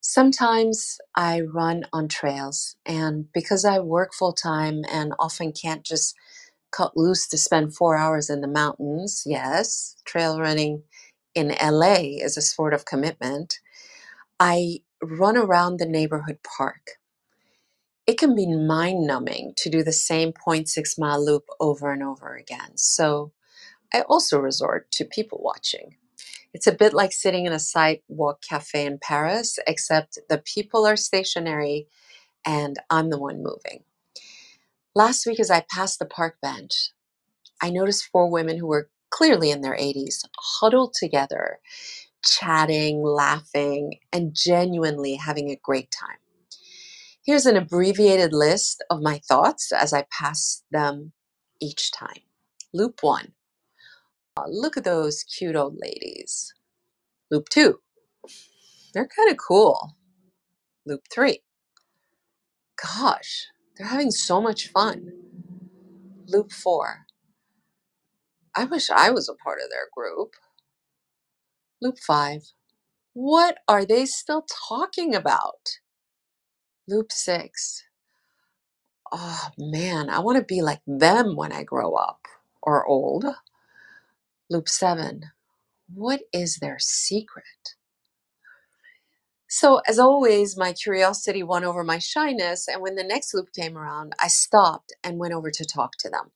Sometimes I run on trails, and because I work full time and often can't just cut loose to spend four hours in the mountains, yes, trail running in LA is a sport of commitment. I run around the neighborhood park. It can be mind numbing to do the same point 0.6 mile loop over and over again. So I also resort to people watching. It's a bit like sitting in a sidewalk cafe in Paris, except the people are stationary and I'm the one moving. Last week, as I passed the park bench, I noticed four women who were clearly in their 80s huddled together, chatting, laughing, and genuinely having a great time. Here's an abbreviated list of my thoughts as I pass them each time. Loop one, "Aw, look at those cute old ladies. Loop two, they're kind of cool. Loop three, gosh, they're having so much fun. Loop four, I wish I was a part of their group. Loop five, what are they still talking about? Loop six, oh man, I want to be like them when I grow up or old. Loop seven, what is their secret? So, as always, my curiosity won over my shyness, and when the next loop came around, I stopped and went over to talk to them.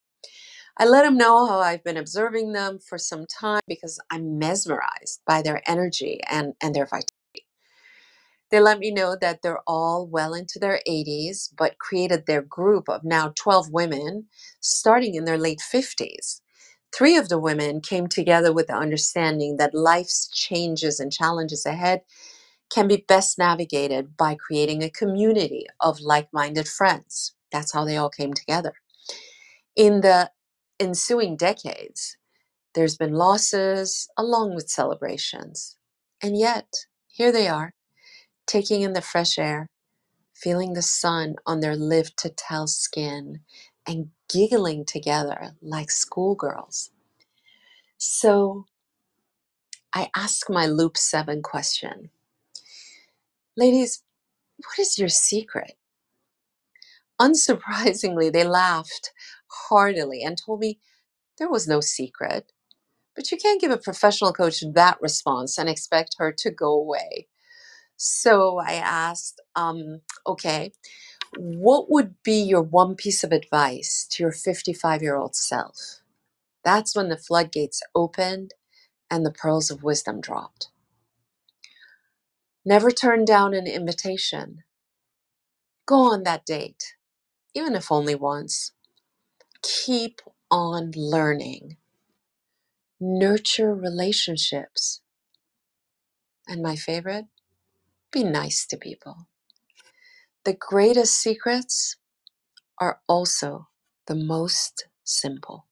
I let them know how I've been observing them for some time because I'm mesmerized by their energy and, and their vitality. They let me know that they're all well into their 80s, but created their group of now 12 women starting in their late 50s. Three of the women came together with the understanding that life's changes and challenges ahead can be best navigated by creating a community of like minded friends. That's how they all came together. In the ensuing decades, there's been losses along with celebrations. And yet, here they are, taking in the fresh air, feeling the sun on their live to tell skin, and giggling together like schoolgirls. So I ask my Loop 7 question Ladies, what is your secret? Unsurprisingly, they laughed heartily and told me there was no secret. But you can't give a professional coach that response and expect her to go away. So I asked, um, okay, what would be your one piece of advice to your 55 year old self? That's when the floodgates opened and the pearls of wisdom dropped. Never turn down an invitation. Go on that date, even if only once. Keep on learning. Nurture relationships. And my favorite, be nice to people. The greatest secrets are also the most simple.